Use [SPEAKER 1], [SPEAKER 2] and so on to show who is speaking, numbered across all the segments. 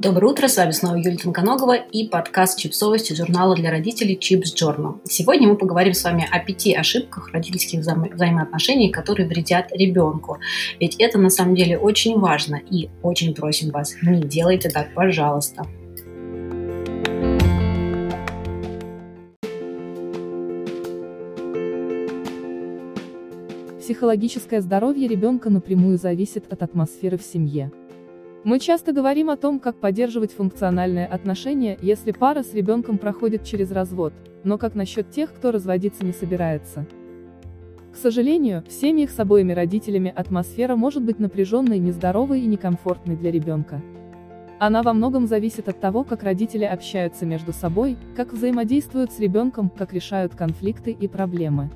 [SPEAKER 1] Доброе утро, с вами снова Юлия Тонконогова и подкаст «Чипсовости» журнала для родителей Chips Journal. Сегодня мы поговорим с вами о пяти ошибках родительских вза- взаимоотношений, которые вредят ребенку. Ведь это на самом деле очень важно и очень просим вас, не делайте так, пожалуйста.
[SPEAKER 2] Психологическое здоровье ребенка напрямую зависит от атмосферы в семье. Мы часто говорим о том, как поддерживать функциональные отношения, если пара с ребенком проходит через развод, но как насчет тех, кто разводиться не собирается? К сожалению, в семьях с обоими родителями атмосфера может быть напряженной, нездоровой и некомфортной для ребенка. Она во многом зависит от того, как родители общаются между собой, как взаимодействуют с ребенком, как решают конфликты и проблемы.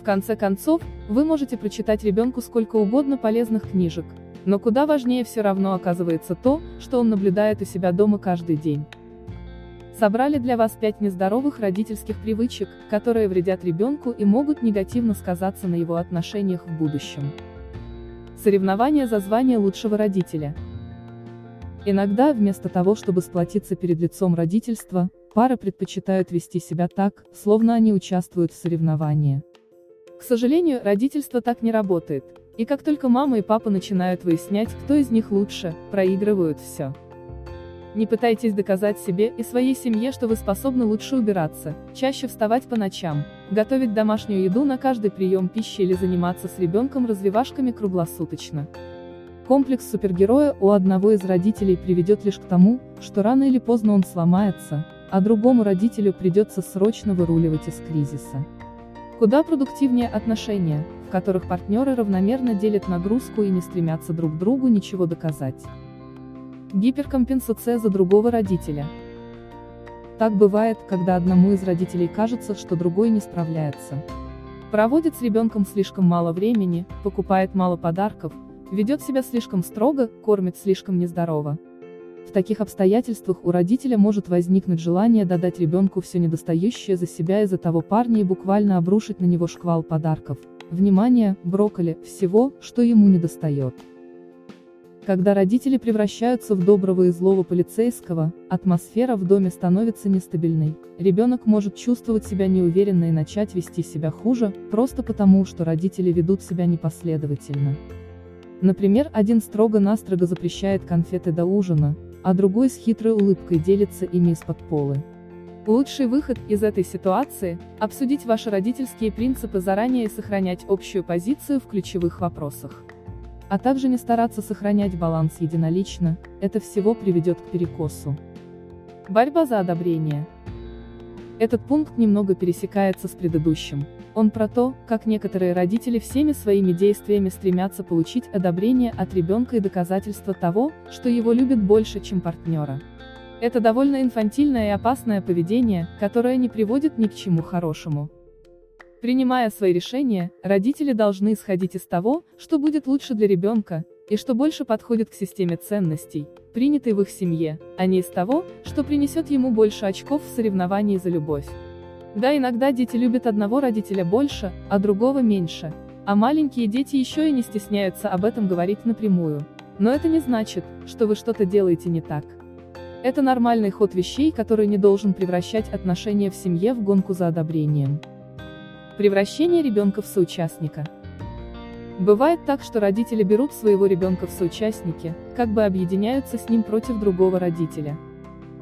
[SPEAKER 2] В конце концов, вы можете прочитать ребенку сколько угодно полезных книжек, но куда важнее все равно оказывается то, что он наблюдает у себя дома каждый день. Собрали для вас пять нездоровых родительских привычек, которые вредят ребенку и могут негативно сказаться на его отношениях в будущем. Соревнования за звание лучшего родителя. Иногда, вместо того, чтобы сплотиться перед лицом родительства, пары предпочитают вести себя так, словно они участвуют в соревновании. К сожалению, родительство так не работает, и как только мама и папа начинают выяснять, кто из них лучше, проигрывают все. Не пытайтесь доказать себе и своей семье, что вы способны лучше убираться, чаще вставать по ночам, готовить домашнюю еду на каждый прием пищи или заниматься с ребенком развивашками круглосуточно. Комплекс супергероя у одного из родителей приведет лишь к тому, что рано или поздно он сломается, а другому родителю придется срочно выруливать из кризиса. Куда продуктивнее отношения, которых партнеры равномерно делят нагрузку и не стремятся друг другу ничего доказать. Гиперкомпенсация за другого родителя. Так бывает, когда одному из родителей кажется, что другой не справляется. Проводит с ребенком слишком мало времени, покупает мало подарков, ведет себя слишком строго, кормит слишком нездорово. В таких обстоятельствах у родителя может возникнуть желание додать ребенку все недостающее за себя из-за того парня и буквально обрушить на него шквал подарков, внимания, брокколи, всего, что ему недостает. Когда родители превращаются в доброго и злого полицейского, атмосфера в доме становится нестабильной, ребенок может чувствовать себя неуверенно и начать вести себя хуже, просто потому, что родители ведут себя непоследовательно. Например, один строго-настрого запрещает конфеты до ужина, а другой с хитрой улыбкой делится ими из-под полы. Лучший выход из этой ситуации – обсудить ваши родительские принципы заранее и сохранять общую позицию в ключевых вопросах. А также не стараться сохранять баланс единолично, это всего приведет к перекосу. Борьба за одобрение. Этот пункт немного пересекается с предыдущим. Он про то, как некоторые родители всеми своими действиями стремятся получить одобрение от ребенка и доказательство того, что его любят больше, чем партнера. Это довольно инфантильное и опасное поведение, которое не приводит ни к чему хорошему. Принимая свои решения, родители должны исходить из того, что будет лучше для ребенка, и что больше подходит к системе ценностей, принятой в их семье, а не из того, что принесет ему больше очков в соревновании за любовь. Да, иногда дети любят одного родителя больше, а другого меньше. А маленькие дети еще и не стесняются об этом говорить напрямую. Но это не значит, что вы что-то делаете не так. Это нормальный ход вещей, который не должен превращать отношения в семье в гонку за одобрением. Превращение ребенка в соучастника. Бывает так, что родители берут своего ребенка в соучастники, как бы объединяются с ним против другого родителя.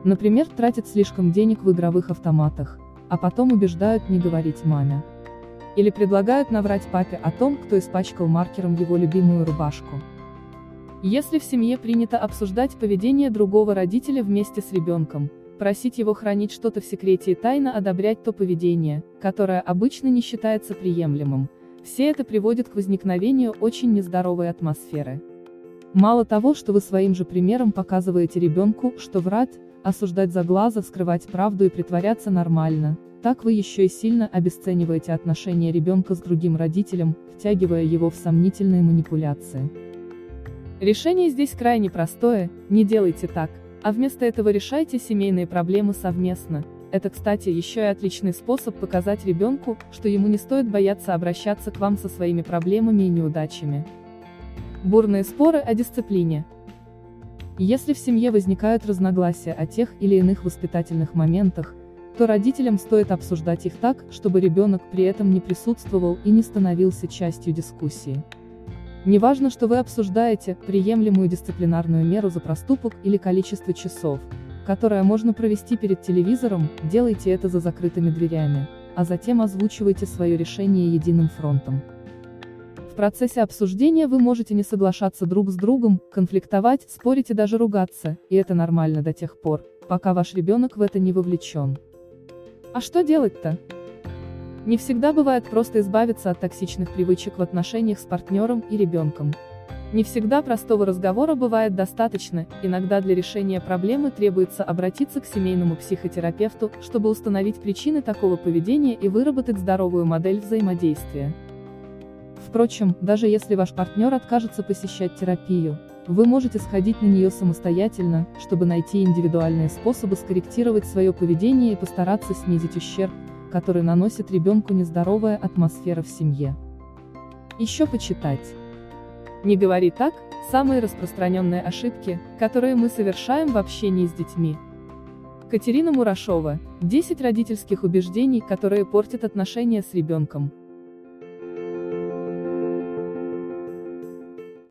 [SPEAKER 2] Например, тратят слишком денег в игровых автоматах, а потом убеждают не говорить маме. Или предлагают наврать папе о том, кто испачкал маркером его любимую рубашку. Если в семье принято обсуждать поведение другого родителя вместе с ребенком, просить его хранить что-то в секрете и тайно одобрять то поведение, которое обычно не считается приемлемым, все это приводит к возникновению очень нездоровой атмосферы. Мало того, что вы своим же примером показываете ребенку, что врать, осуждать за глаза, скрывать правду и притворяться нормально, так вы еще и сильно обесцениваете отношения ребенка с другим родителем, втягивая его в сомнительные манипуляции. Решение здесь крайне простое, не делайте так, а вместо этого решайте семейные проблемы совместно. Это, кстати, еще и отличный способ показать ребенку, что ему не стоит бояться обращаться к вам со своими проблемами и неудачами. Бурные споры о дисциплине. Если в семье возникают разногласия о тех или иных воспитательных моментах, то родителям стоит обсуждать их так, чтобы ребенок при этом не присутствовал и не становился частью дискуссии. Неважно, что вы обсуждаете приемлемую дисциплинарную меру за проступок или количество часов, которое можно провести перед телевизором, делайте это за закрытыми дверями, а затем озвучивайте свое решение единым фронтом. В процессе обсуждения вы можете не соглашаться друг с другом, конфликтовать, спорить и даже ругаться, и это нормально до тех пор, пока ваш ребенок в это не вовлечен. А что делать-то? Не всегда бывает просто избавиться от токсичных привычек в отношениях с партнером и ребенком. Не всегда простого разговора бывает достаточно, иногда для решения проблемы требуется обратиться к семейному психотерапевту, чтобы установить причины такого поведения и выработать здоровую модель взаимодействия. Впрочем, даже если ваш партнер откажется посещать терапию, вы можете сходить на нее самостоятельно, чтобы найти индивидуальные способы скорректировать свое поведение и постараться снизить ущерб, который наносит ребенку нездоровая атмосфера в семье. Еще почитать. Не говори так, самые распространенные ошибки, которые мы совершаем в общении с детьми. Катерина Мурашова, 10 родительских убеждений, которые портят отношения с ребенком.